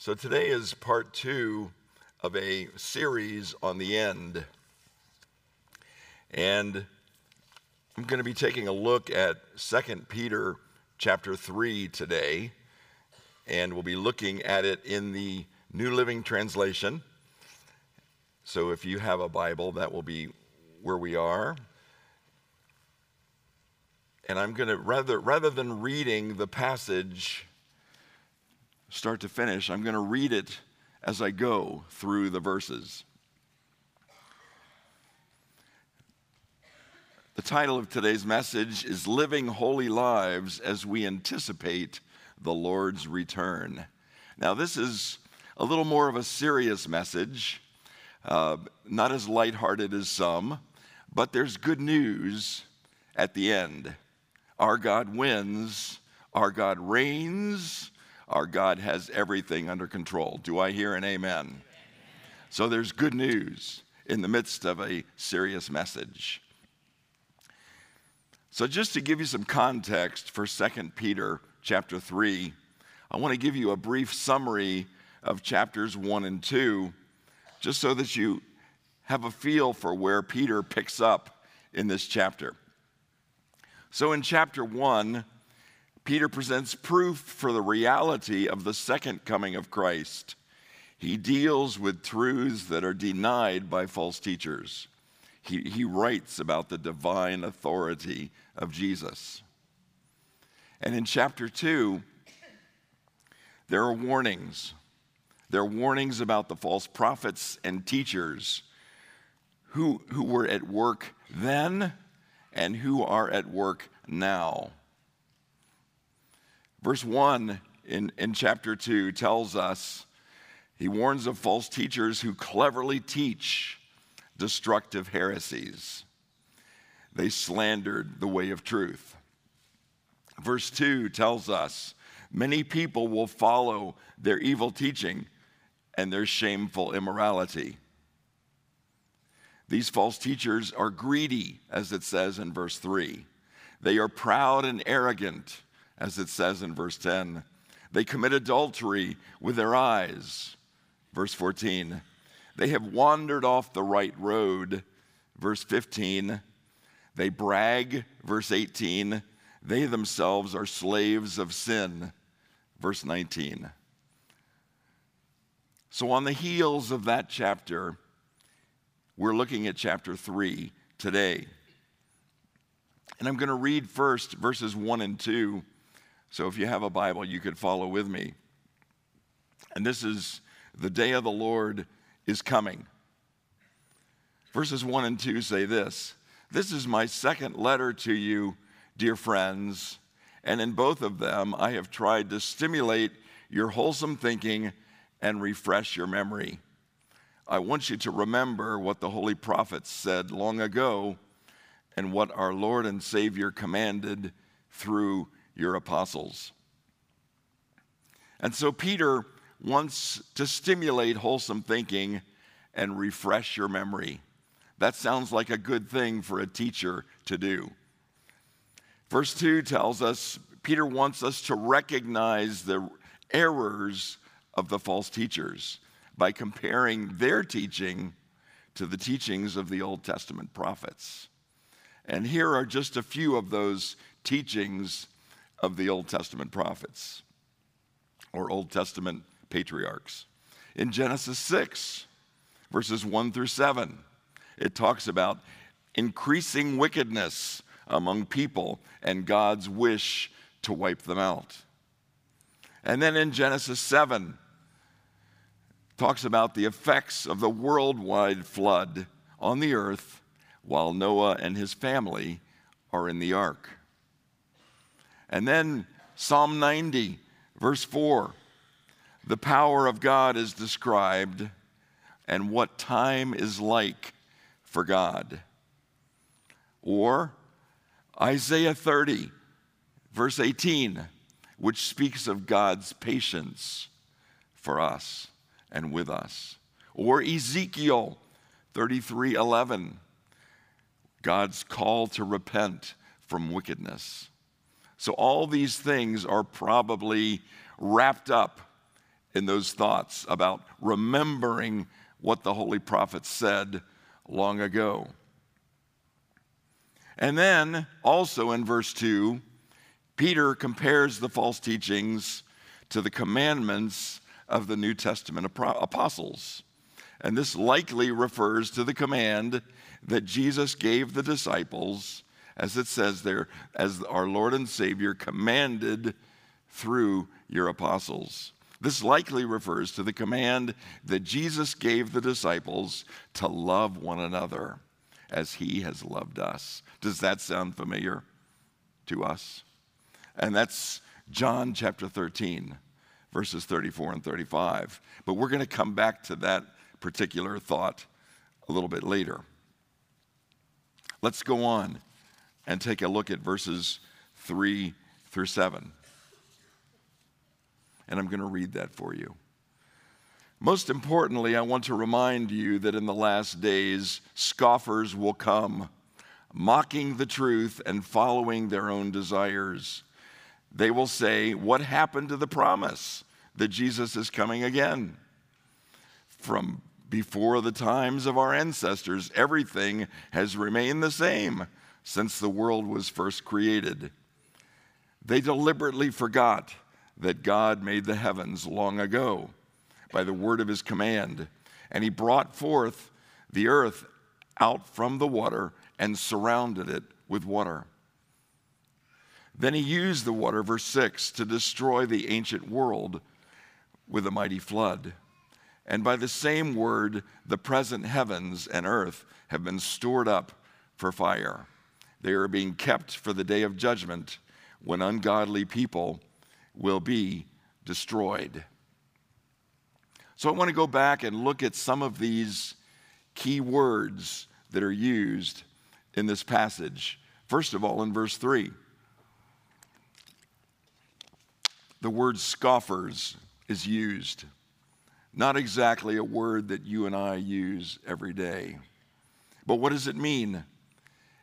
So today is part two of a series on the end. And I'm going to be taking a look at 2 Peter chapter 3 today. And we'll be looking at it in the New Living Translation. So if you have a Bible, that will be where we are. And I'm going to, rather, rather than reading the passage start to finish. I'm going to read it as I go through the verses. The title of today's message is Living Holy Lives as We Anticipate the Lord's Return. Now, this is a little more of a serious message, uh, not as lighthearted as some, but there's good news at the end. Our God wins, our God reigns, our God has everything under control. Do I hear an amen? amen? So there's good news in the midst of a serious message. So just to give you some context for 2 Peter chapter 3, I want to give you a brief summary of chapters 1 and 2 just so that you have a feel for where Peter picks up in this chapter. So in chapter 1, Peter presents proof for the reality of the second coming of Christ. He deals with truths that are denied by false teachers. He, he writes about the divine authority of Jesus. And in chapter 2, there are warnings. There are warnings about the false prophets and teachers who, who were at work then and who are at work now. Verse 1 in, in chapter 2 tells us he warns of false teachers who cleverly teach destructive heresies. They slandered the way of truth. Verse 2 tells us many people will follow their evil teaching and their shameful immorality. These false teachers are greedy, as it says in verse 3. They are proud and arrogant as it says in verse 10. They commit adultery with their eyes, verse 14. They have wandered off the right road, verse 15. They brag, verse 18. They themselves are slaves of sin, verse 19. So, on the heels of that chapter, we're looking at chapter 3 today. And I'm going to read first verses 1 and 2 so if you have a Bible, you could follow with me. And this is the day of the Lord is coming. Verses 1 and 2 say this This is my second letter to you, dear friends, and in both of them I have tried to stimulate your wholesome thinking and refresh your memory. I want you to remember what the holy prophets said long ago and what our Lord and Savior commanded through your apostles. And so Peter wants to stimulate wholesome thinking and refresh your memory. That sounds like a good thing for a teacher to do. Verse 2 tells us Peter wants us to recognize the errors of the false teachers by comparing their teaching to the teachings of the Old Testament prophets. And here are just a few of those teachings of the Old Testament prophets or Old Testament patriarchs. In Genesis 6, verses 1 through 7, it talks about increasing wickedness among people and God's wish to wipe them out. And then in Genesis 7, talks about the effects of the worldwide flood on the earth while Noah and his family are in the ark. And then Psalm 90, verse 4 the power of God is described and what time is like for God. Or Isaiah 30, verse 18, which speaks of God's patience for us and with us. Or Ezekiel 33 11, God's call to repent from wickedness. So, all these things are probably wrapped up in those thoughts about remembering what the holy prophet said long ago. And then also in verse 2, Peter compares the false teachings to the commandments of the New Testament apostles. And this likely refers to the command that Jesus gave the disciples, as it says there, as our Lord and Savior commanded through your apostles. This likely refers to the command that Jesus gave the disciples to love one another as he has loved us. Does that sound familiar to us? And that's John chapter 13, verses 34 and 35. But we're going to come back to that particular thought a little bit later. Let's go on and take a look at verses 3 through 7 and I'm going to read that for you. Most importantly, I want to remind you that in the last days, scoffers will come, mocking the truth and following their own desires. They will say, What happened to the promise that Jesus is coming again? From before the times of our ancestors, everything has remained the same since the world was first created. They deliberately forgot that God made the heavens long ago by the word of his command. And he brought forth the earth out from the water and surrounded it with water. Then he used the water, verse 6, to destroy the ancient world with a mighty flood. And by the same word, the present heavens and earth have been stored up for fire. They are being kept for the day of judgment when ungodly people will be destroyed. So I want to go back and look at some of these key words that are used in this passage. First of all, in verse 3, the word scoffers is used. Not exactly a word that you and I use every day. But what does it mean?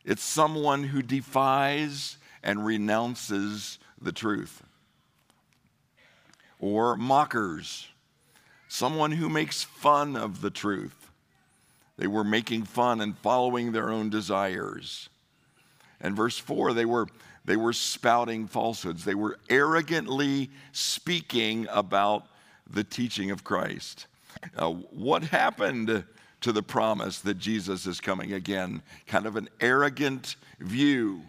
It's someone who defies and renounces the truth or mockers, someone who makes fun of the truth. They were making fun and following their own desires. And verse 4, they were, they were spouting falsehoods. They were arrogantly speaking about the teaching of Christ. Uh, what happened to the promise that Jesus is coming again? Kind of an arrogant view.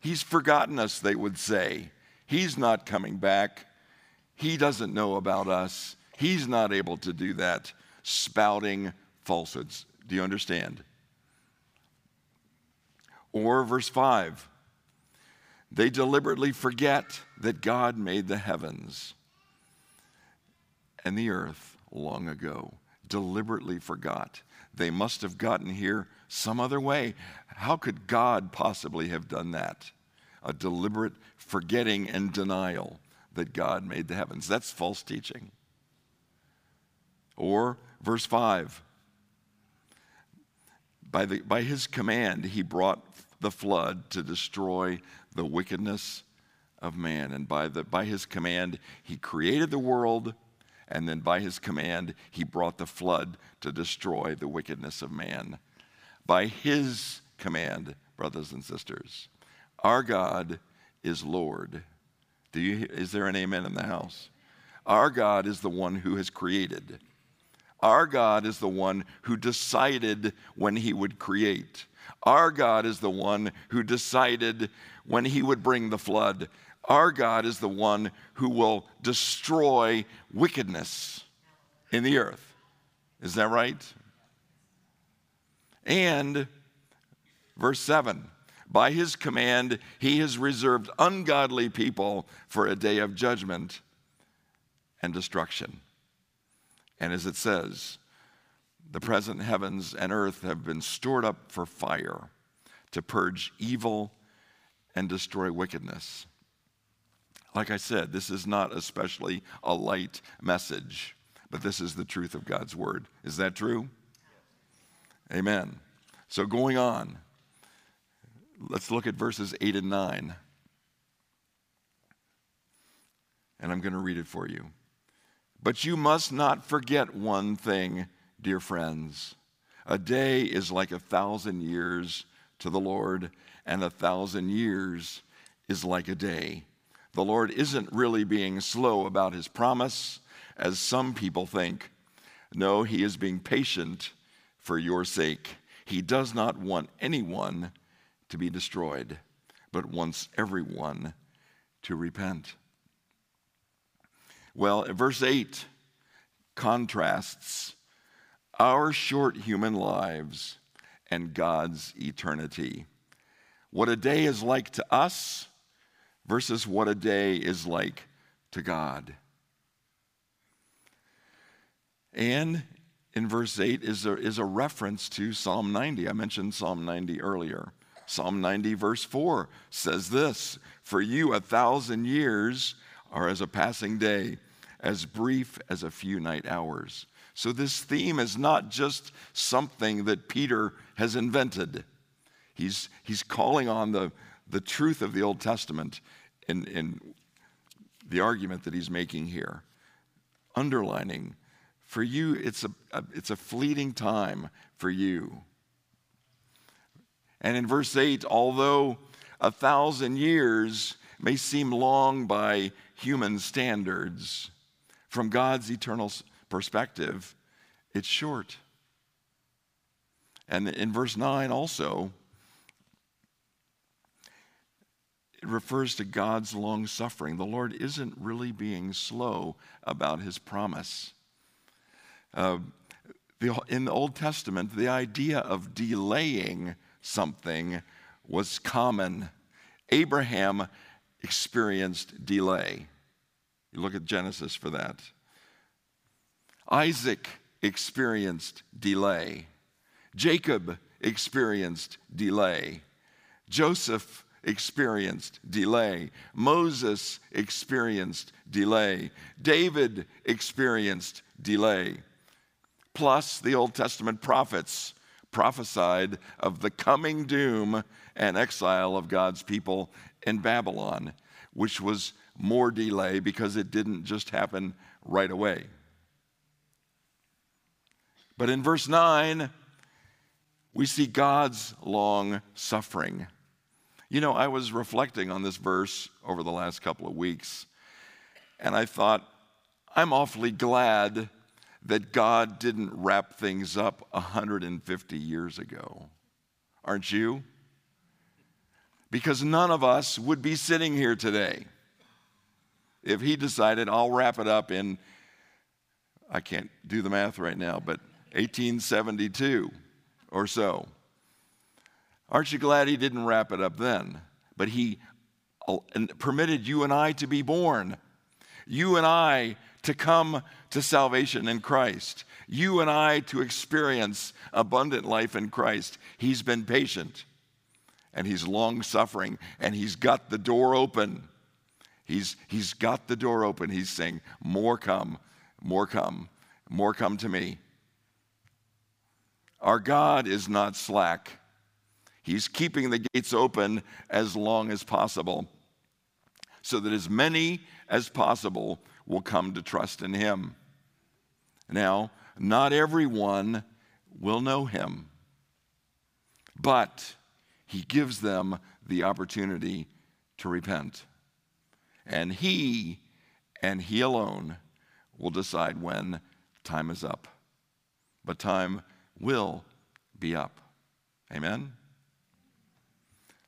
He's forgotten us, they would say. He's not coming back. He doesn't know about us. He's not able to do that, spouting falsehoods. Do you understand? Or verse 5 they deliberately forget that God made the heavens and the earth long ago. Deliberately forgot. They must have gotten here some other way. How could God possibly have done that? A deliberate forgetting and denial that God made the heavens. That's false teaching. Or verse 5 by, the, by his command, he brought the flood to destroy the wickedness of man. And by, the, by his command, he created the world. And then by his command, he brought the flood to destroy the wickedness of man. By his command, brothers and sisters, our God is Lord do you, is there an amen in the house? Our God is the one who has created. Our God is the one who decided when he would create. Our God is the one who decided when he would bring the flood. Our God is the one who will destroy wickedness in the earth. Is that right? And verse 7 by his command, he has reserved ungodly people for a day of judgment and destruction. And as it says, the present heavens and earth have been stored up for fire to purge evil and destroy wickedness. Like I said, this is not especially a light message, but this is the truth of God's word. Is that true? Amen. So, going on, Let's look at verses 8 and 9. And I'm going to read it for you. But you must not forget one thing, dear friends. A day is like a thousand years to the Lord, and a thousand years is like a day. The Lord isn't really being slow about his promise, as some people think. No, he is being patient for your sake. He does not want anyone to be destroyed, but wants everyone to repent. Well, verse 8 contrasts our short human lives and God's eternity. What a day is like to us versus what a day is like to God. And in verse 8 is a, is a reference to Psalm 90. I mentioned Psalm 90 earlier. Psalm 90, verse 4 says this For you, a thousand years are as a passing day, as brief as a few night hours. So, this theme is not just something that Peter has invented. He's, he's calling on the, the truth of the Old Testament in, in the argument that he's making here, underlining for you, it's a, a, it's a fleeting time for you. And in verse 8, although a thousand years may seem long by human standards, from God's eternal perspective, it's short. And in verse 9 also, it refers to God's long suffering. The Lord isn't really being slow about his promise. Uh, the, in the Old Testament, the idea of delaying something was common. Abraham experienced delay. You look at Genesis for that. Isaac experienced delay. Jacob experienced delay. Joseph experienced delay. Moses experienced delay. David experienced delay. Plus, the Old Testament prophets prophesied of the coming doom and exile of God's people in Babylon, which was more delay because it didn't just happen right away. But in verse 9, we see God's long suffering. You know, I was reflecting on this verse over the last couple of weeks, and I thought, I'm awfully glad that God didn't wrap things up 150 years ago. Aren't you? Because none of us would be sitting here today if He decided, I'll wrap it up in, I can't do the math right now, but 1872 or so. Aren't you glad He didn't wrap it up then? But He uh, permitted you and I to be born. You and I to come to salvation in Christ. You and I to experience abundant life in Christ. He's been patient and he's long suffering and he's got the door open. He's, he's got the door open. He's saying, More come, more come, more come to me. Our God is not slack. He's keeping the gates open as long as possible so that as many as possible will come to trust in him. Now, not everyone will know him, but he gives them the opportunity to repent. And he and he alone will decide when time is up. But time will be up. Amen?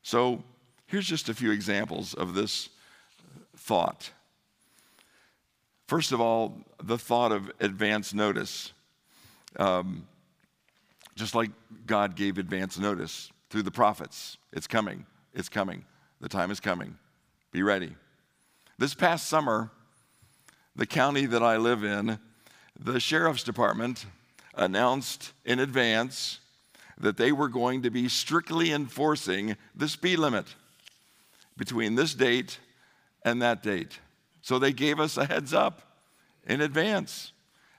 So here's just a few examples of this thought. First of all, the thought of advance notice. Um, just like God gave advance notice through the prophets, it's coming, it's coming, the time is coming. Be ready. This past summer, the county that I live in, the sheriff's department announced in advance that they were going to be strictly enforcing the speed limit between this date and that date. So they gave us a heads up in advance.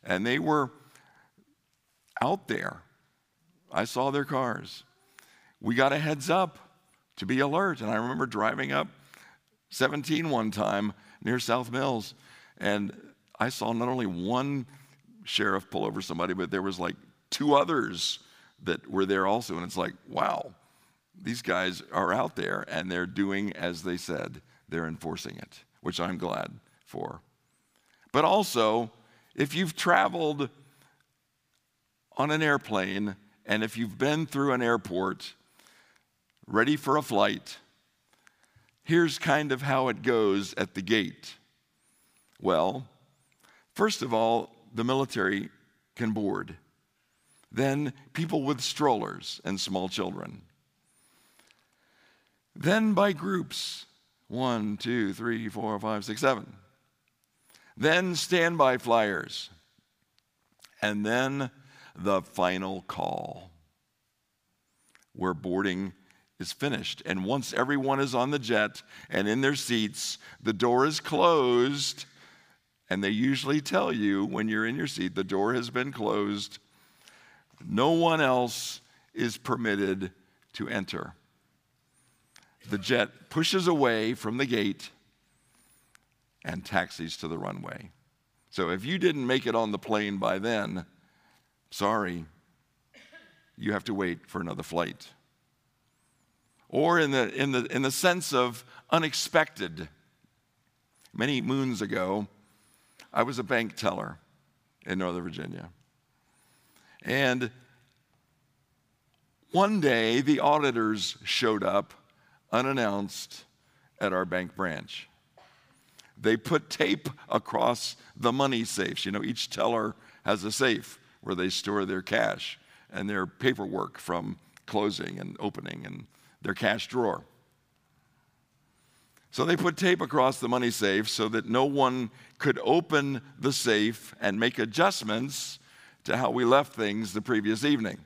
And they were out there. I saw their cars. We got a heads up to be alert. And I remember driving up 17 one time near South Mills, and I saw not only one sheriff pull over somebody, but there was like two others that were there also. And it's like, wow, these guys are out there and they're doing as they said. They're enforcing it, which I'm glad for. But also, if you've traveled on an airplane and if you've been through an airport ready for a flight, here's kind of how it goes at the gate. Well, first of all, the military can board. Then people with strollers and small children. Then by groups one, two, three, four, five, six, seven. Then standby flyers. And then the final call where boarding is finished. And once everyone is on the jet and in their seats, the door is closed. And they usually tell you when you're in your seat, the door has been closed. No one else is permitted to enter. The jet pushes away from the gate and taxis to the runway. So if you didn't make it on the plane by then, sorry, you have to wait for another flight. Or in the, in the, in the sense of unexpected. Many moons ago, I was a bank teller in Northern Virginia. And one day, the auditors showed up unannounced at our bank branch. They put tape across the money safes. You know, each teller has a safe where they store their cash and their paperwork from closing and opening and their cash drawer. So they put tape across the money safe so that no one could open the safe and make adjustments to how we left things the previous evening.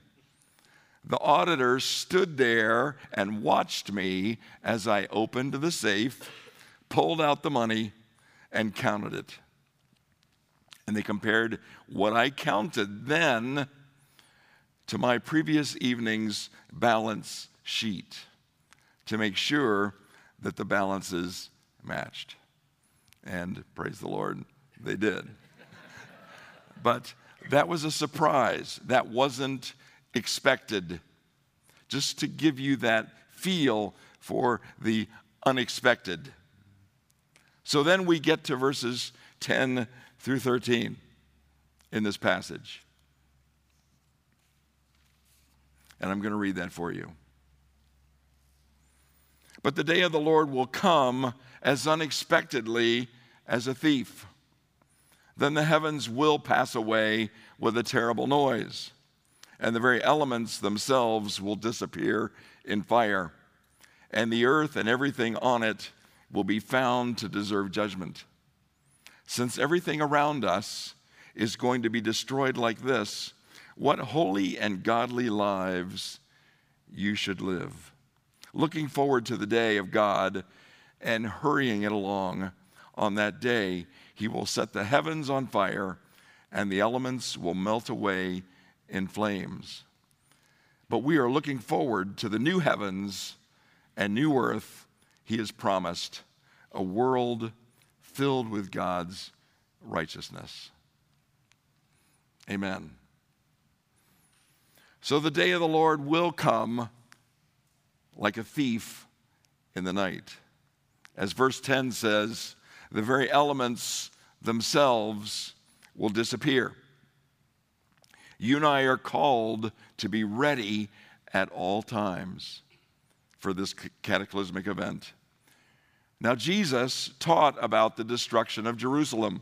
The auditor stood there and watched me as I opened the safe, pulled out the money, and counted it. And they compared what I counted then to my previous evening's balance sheet to make sure that the balances matched. And praise the Lord, they did. but that was a surprise. That wasn't expected. Just to give you that feel for the unexpected. So then we get to verses 10 through 13 in this passage. And I'm going to read that for you. But the day of the Lord will come as unexpectedly as a thief. Then the heavens will pass away with a terrible noise, and the very elements themselves will disappear in fire, and the earth and everything on it will be found to deserve judgment. Since everything around us is going to be destroyed like this, what holy and godly lives you should live. Looking forward to the day of God and hurrying it along. On that day, He will set the heavens on fire and the elements will melt away in flames. But we are looking forward to the new heavens and new earth he has promised a world filled with God's righteousness. Amen. So the day of the Lord will come like a thief in the night. As verse 10 says, the very elements themselves will disappear. You and I are called to be ready at all times for this cataclysmic event. Now, Jesus taught about the destruction of Jerusalem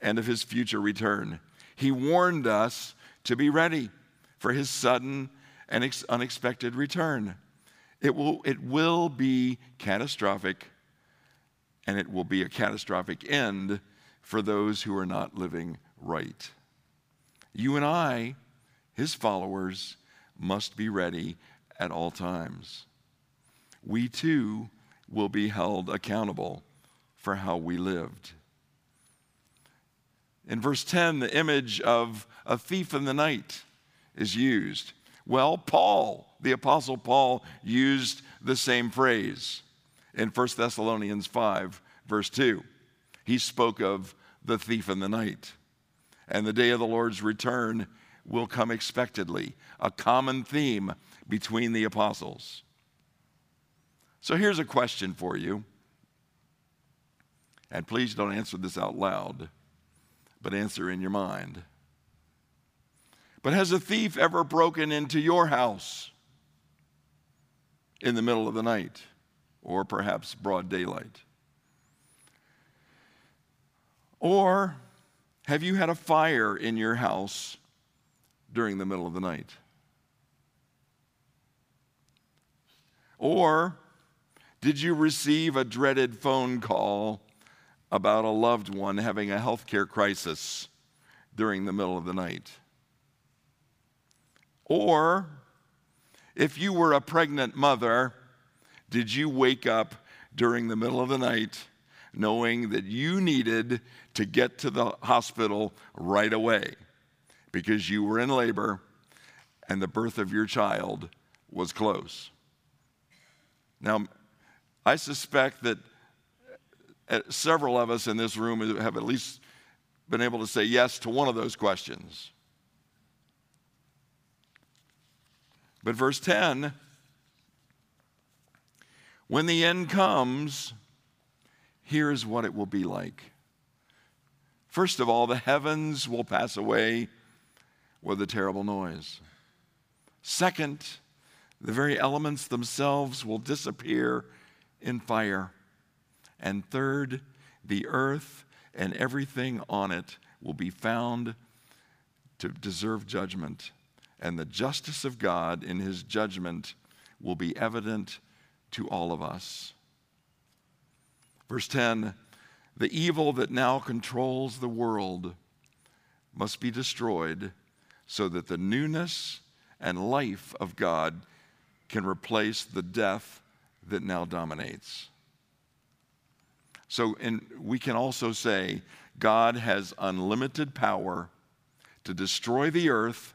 and of his future return. He warned us to be ready for his sudden and unexpected return. It will, it will be catastrophic, and it will be a catastrophic end for those who are not living right. You and I, his followers, must be ready at all times. We too will be held accountable for how we lived. In verse 10, the image of a thief in the night is used. Well, Paul, the Apostle Paul, used the same phrase in 1 Thessalonians 5, verse 2. He spoke of the thief in the night. And the day of the Lord's return will come expectedly, a common theme between the apostles. So here's a question for you. And please don't answer this out loud, but answer in your mind. But has a thief ever broken into your house in the middle of the night or perhaps broad daylight? Or have you had a fire in your house during the middle of the night? Or did you receive a dreaded phone call about a loved one having a healthcare crisis during the middle of the night? Or if you were a pregnant mother, did you wake up during the middle of the night knowing that you needed to get to the hospital right away because you were in labor and the birth of your child was close. Now, I suspect that uh, several of us in this room have at least been able to say yes to one of those questions. But verse 10 when the end comes, here's what it will be like. First of all, the heavens will pass away with a terrible noise. Second, the very elements themselves will disappear in fire. And third, the earth and everything on it will be found to deserve judgment. And the justice of God in his judgment will be evident to all of us. Verse 10 The evil that now controls the world must be destroyed so that the newness and life of God can replace the death that now dominates. So, and we can also say God has unlimited power to destroy the earth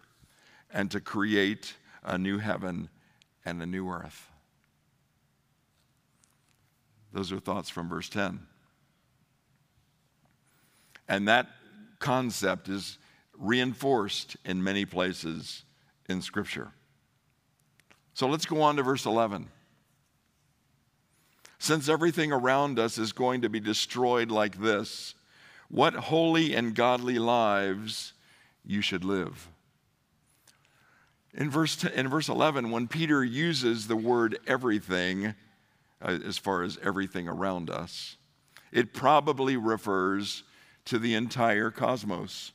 and to create a new heaven and a new earth. Those are thoughts from verse 10. And that concept is reinforced in many places in Scripture. So let's go on to verse 11. Since everything around us is going to be destroyed like this, what holy and godly lives you should live. In verse, in verse 11, when Peter uses the word everything, uh, as far as everything around us. It probably refers to the entire cosmos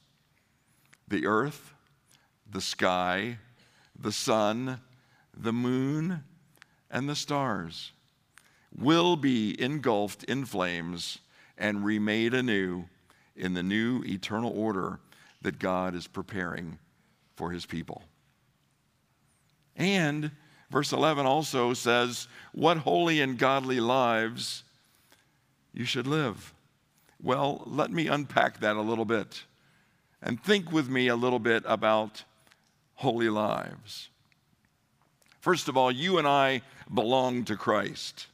the earth, the sky, the sun, the moon, and the stars will be engulfed in flames and remade anew in the new eternal order that God is preparing for his people. And Verse 11 also says, What holy and godly lives you should live. Well, let me unpack that a little bit and think with me a little bit about holy lives. First of all, you and I belong to Christ.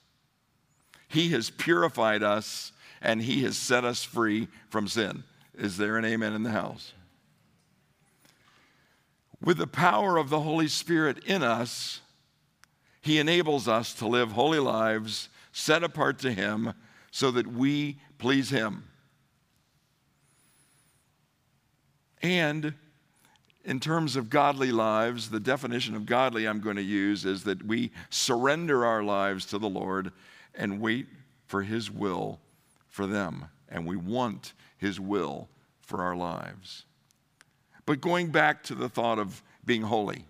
He has purified us and He has set us free from sin. Is there an amen in the house? With the power of the Holy Spirit in us, he enables us to live holy lives set apart to Him so that we please Him. And in terms of godly lives, the definition of godly I'm going to use is that we surrender our lives to the Lord and wait for His will for them. And we want His will for our lives. But going back to the thought of being holy.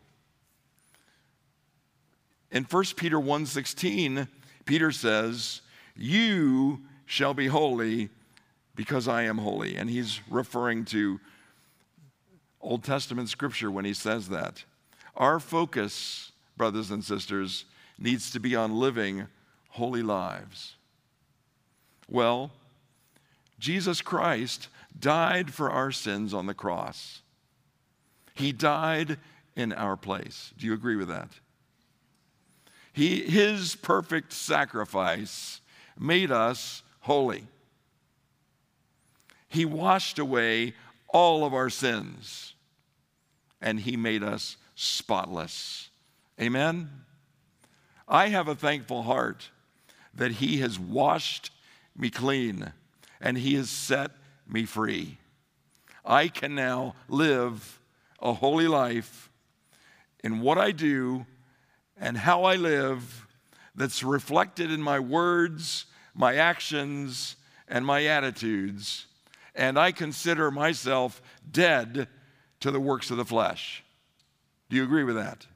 In 1 Peter 1:16, Peter says, "You shall be holy because I am holy." And he's referring to Old Testament scripture when he says that. Our focus, brothers and sisters, needs to be on living holy lives. Well, Jesus Christ died for our sins on the cross. He died in our place. Do you agree with that? He, his perfect sacrifice made us holy. He washed away all of our sins and He made us spotless. Amen? I have a thankful heart that He has washed me clean and He has set me free. I can now live a holy life in what I do and how I live that's reflected in my words, my actions, and my attitudes. And I consider myself dead to the works of the flesh. Do you agree with that?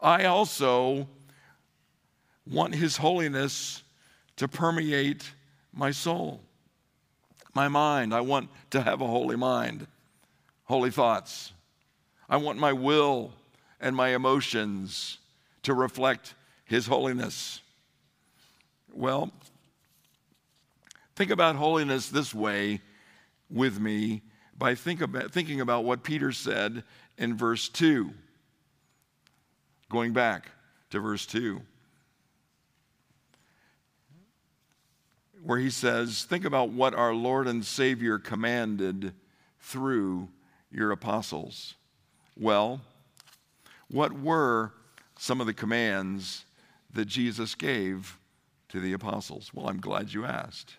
I also want His holiness to permeate my soul, my mind. I want to have a holy mind, holy thoughts. I want my will and my emotions to reflect His holiness. Well, think about holiness this way with me by think about, thinking about what Peter said in verse 2. Going back to verse 2, where he says, Think about what our Lord and Savior commanded through your apostles. Well, what were some of the commands that Jesus gave to the apostles? Well, I'm glad you asked.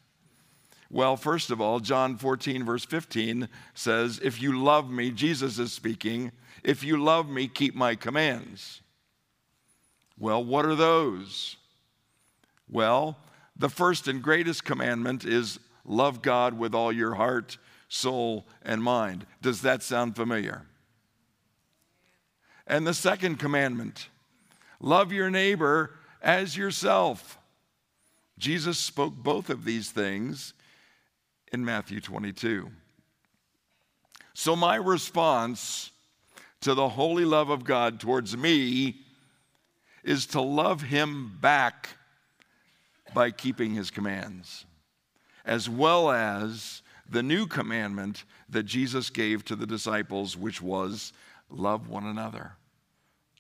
Well, first of all, John 14, verse 15 says, If you love me, Jesus is speaking, if you love me, keep my commands. Well, what are those? Well, the first and greatest commandment is love God with all your heart, soul, and mind. Does that sound familiar? And the second commandment, love your neighbor as yourself. Jesus spoke both of these things in Matthew 22. So, my response to the holy love of God towards me is to love Him back by keeping His commands, as well as the new commandment that Jesus gave to the disciples, which was love one another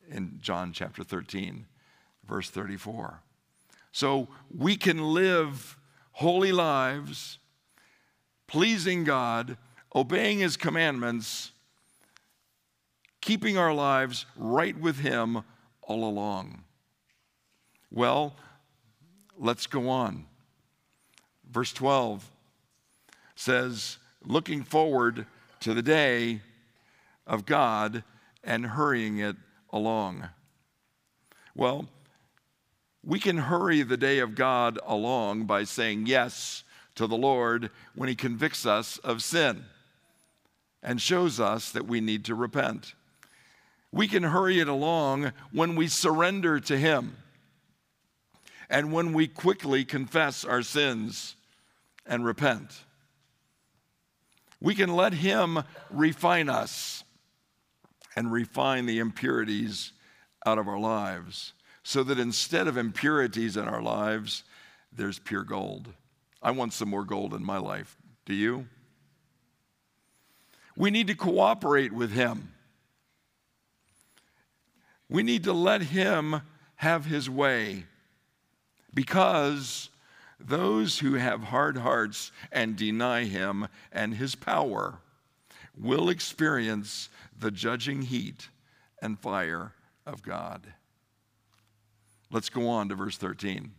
in John chapter 13, verse 34. So we can live holy lives pleasing God, obeying His commandments, keeping our lives right with Him all along. Well, let's go on. Verse 12 says, looking forward to the day of God and hurrying it along. Well, we can hurry the day of God along by saying yes to the Lord when He convicts us of sin and shows us that we need to repent. We can hurry it along when we surrender to Him and when we quickly confess our sins and repent. We can let Him refine us and refine the impurities out of our lives so that instead of impurities in our lives, there's pure gold. I want some more gold in my life. Do you? We need to cooperate with Him. We need to let Him have His way because those who have hard hearts and deny Him and His power will experience the judging heat and fire of God. Let's go on to verse 13.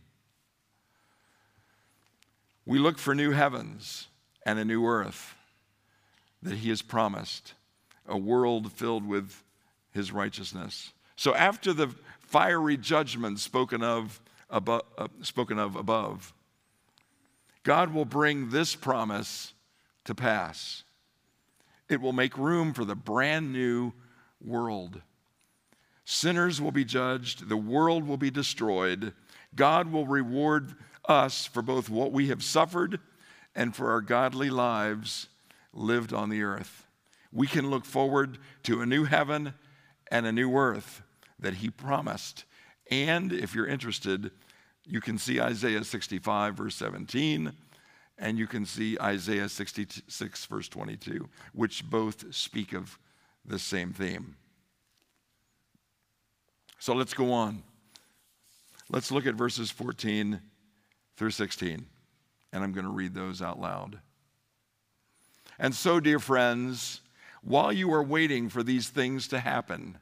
We look for new heavens and a new earth that He has promised, a world filled with His righteousness. So, after the fiery judgment spoken of, above, uh, spoken of above, God will bring this promise to pass. It will make room for the brand new world. Sinners will be judged, the world will be destroyed. God will reward us for both what we have suffered and for our godly lives lived on the earth. We can look forward to a new heaven and a new earth that He promised. And if you're interested, you can see Isaiah 65, verse 17, and you can see Isaiah 66, verse 22, which both speak of the same theme. So let's go on. Let's look at verses 14 through 16. And I'm going to read those out loud. And so, dear friends, while you are waiting for these things to happen,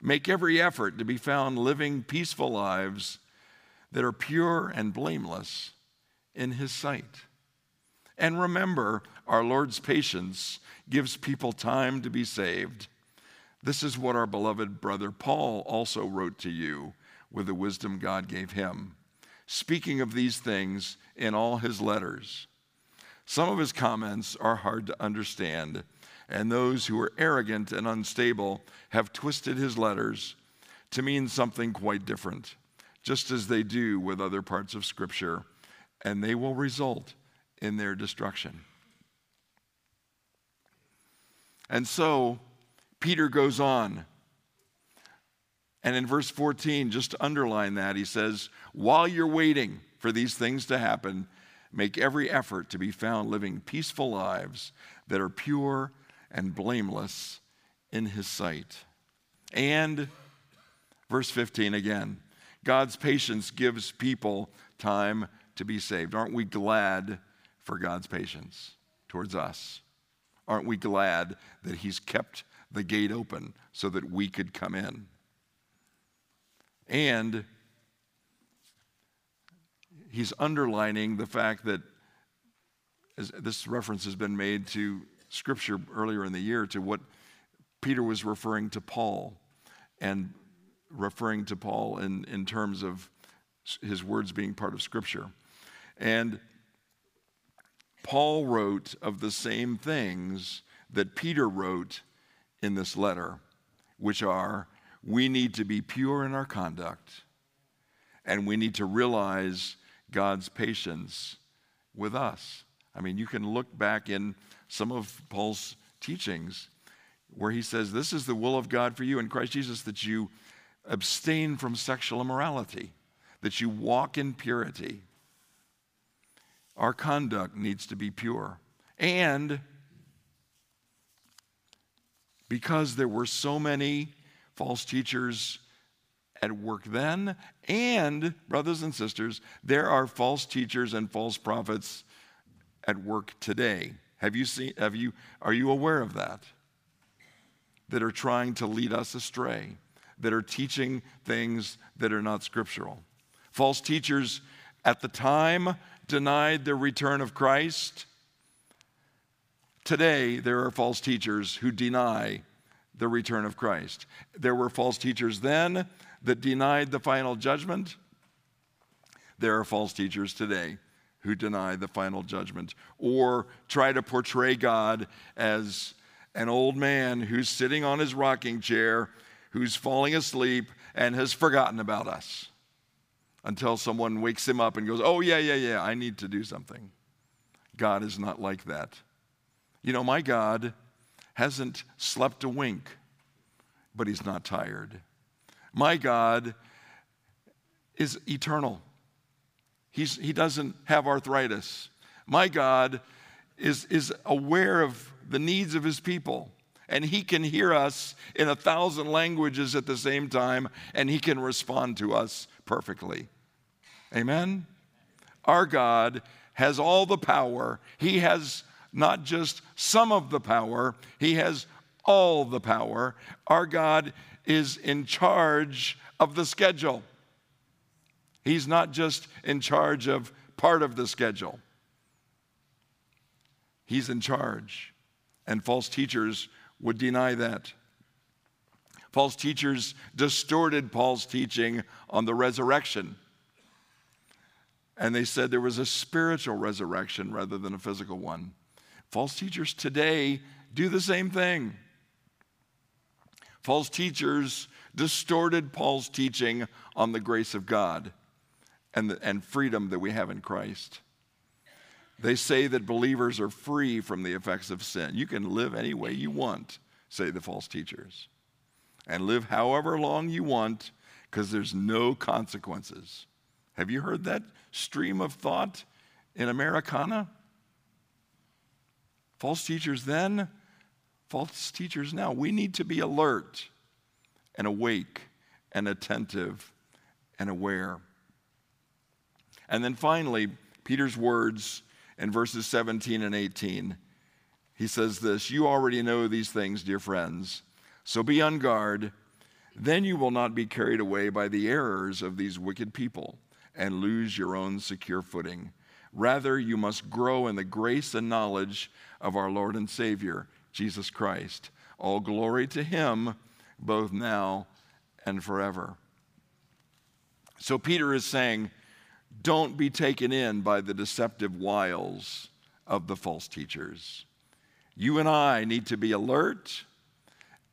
make every effort to be found living peaceful lives that are pure and blameless in His sight. And remember, our Lord's patience gives people time to be saved. This is what our beloved brother Paul also wrote to you with the wisdom God gave him, speaking of these things in all his letters. Some of his comments are hard to understand, and those who are arrogant and unstable have twisted his letters to mean something quite different, just as they do with other parts of Scripture, and they will result in their destruction. And so, Peter goes on. And in verse 14, just to underline that, he says, While you're waiting for these things to happen, make every effort to be found living peaceful lives that are pure and blameless in his sight. And verse 15 again God's patience gives people time to be saved. Aren't we glad for God's patience towards us? Aren't we glad that He's kept the gate open so that we could come in? And he's underlining the fact that this reference has been made to scripture earlier in the year to what Peter was referring to Paul and referring to Paul in, in terms of his words being part of scripture. And Paul wrote of the same things that Peter wrote in this letter, which are we need to be pure in our conduct and we need to realize God's patience with us. I mean, you can look back in some of Paul's teachings where he says, This is the will of God for you in Christ Jesus that you abstain from sexual immorality, that you walk in purity. Our conduct needs to be pure. And because there were so many false teachers at work then, and, brothers and sisters, there are false teachers and false prophets at work today. Have you seen, have you, are you aware of that? That are trying to lead us astray, that are teaching things that are not scriptural. False teachers at the time denied the return of Christ. Today, there are false teachers who deny the return of Christ. There were false teachers then that denied the final judgment. There are false teachers today who deny the final judgment or try to portray God as an old man who's sitting on his rocking chair, who's falling asleep, and has forgotten about us until someone wakes him up and goes, Oh, yeah, yeah, yeah, I need to do something. God is not like that. You know, my God hasn't slept a wink, but he's not tired. My God is eternal. He's, he doesn't have arthritis. My God is, is aware of the needs of his people. And he can hear us in a thousand languages at the same time, and he can respond to us perfectly. Amen? Our God has all the power. He has not just some of the power, He has all the power. Our God is in charge of the schedule. He's not just in charge of part of the schedule, He's in charge. And false teachers would deny that. False teachers distorted Paul's teaching on the resurrection. And they said there was a spiritual resurrection rather than a physical one. False teachers today do the same thing. False teachers distorted Paul's teaching on the grace of God and, the, and freedom that we have in Christ. They say that believers are free from the effects of sin. You can live any way you want, say the false teachers, and live however long you want because there's no consequences. Have you heard that stream of thought in Americana? False teachers then, false teachers now. We need to be alert and awake and attentive and aware. And then finally, Peter's words in verses 17 and 18 he says this You already know these things, dear friends, so be on guard. Then you will not be carried away by the errors of these wicked people and lose your own secure footing. Rather, you must grow in the grace and knowledge of our Lord and Savior, Jesus Christ. All glory to Him, both now and forever. So, Peter is saying, don't be taken in by the deceptive wiles of the false teachers. You and I need to be alert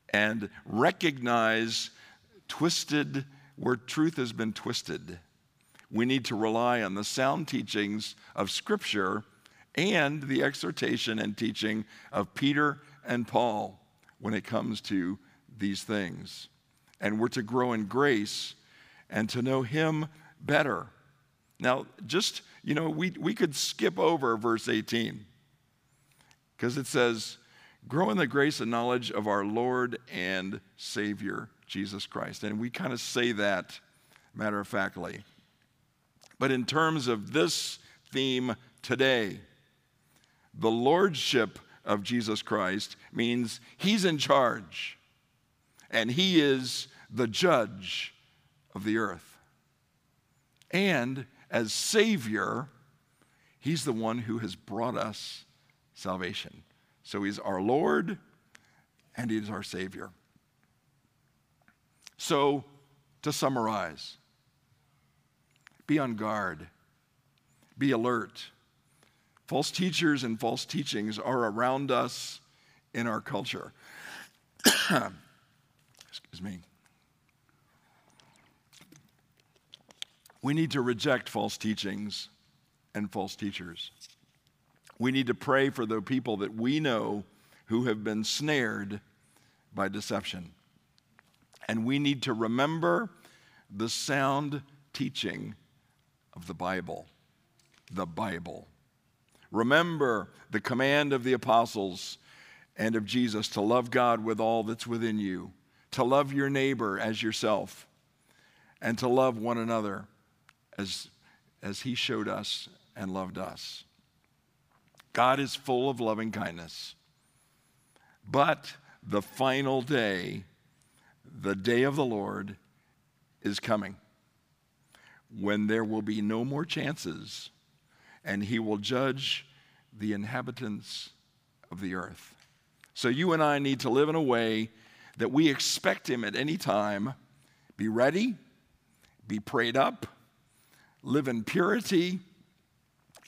and recognize twisted where truth has been twisted. We need to rely on the sound teachings of Scripture and the exhortation and teaching of Peter and Paul when it comes to these things. And we're to grow in grace and to know Him better. Now, just, you know, we, we could skip over verse 18 because it says, Grow in the grace and knowledge of our Lord and Savior, Jesus Christ. And we kind of say that matter of factly. But in terms of this theme today, the lordship of Jesus Christ means he's in charge and he is the judge of the earth. And as Savior, he's the one who has brought us salvation. So he's our Lord and he's our Savior. So, to summarize, be on guard, be alert. False teachers and false teachings are around us in our culture. Excuse me. We need to reject false teachings and false teachers. We need to pray for the people that we know who have been snared by deception. And we need to remember the sound teaching of the Bible. The Bible. Remember the command of the apostles and of Jesus to love God with all that's within you, to love your neighbor as yourself, and to love one another as, as he showed us and loved us. God is full of loving kindness. But the final day, the day of the Lord, is coming when there will be no more chances and he will judge the inhabitants of the earth. So you and I need to live in a way that we expect him at any time. Be ready, be prayed up, live in purity,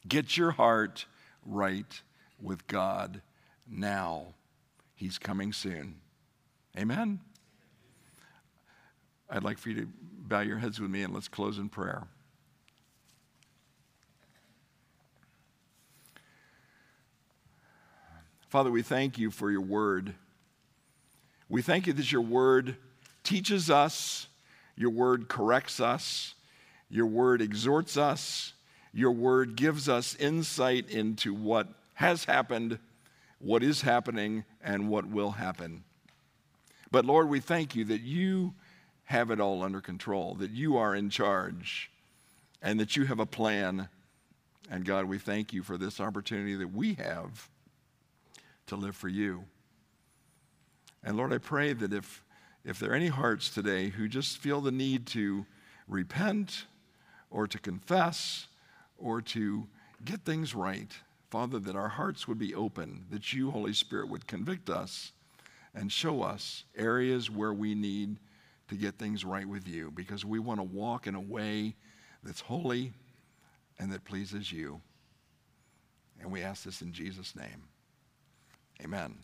get your heart right with God now. He's coming soon. Amen? I'd like for you to bow your heads with me and let's close in prayer. Father, we thank you for your word. We thank you that your word teaches us, your word corrects us, your word exhorts us, your word gives us insight into what has happened, what is happening, and what will happen. But Lord, we thank you that you have it all under control, that you are in charge, and that you have a plan. And God, we thank you for this opportunity that we have to live for you. And Lord, I pray that if, if there are any hearts today who just feel the need to repent or to confess or to get things right, Father, that our hearts would be open, that you, Holy Spirit, would convict us and show us areas where we need to get things right with you because we want to walk in a way that's holy and that pleases you. And we ask this in Jesus' name. Amen.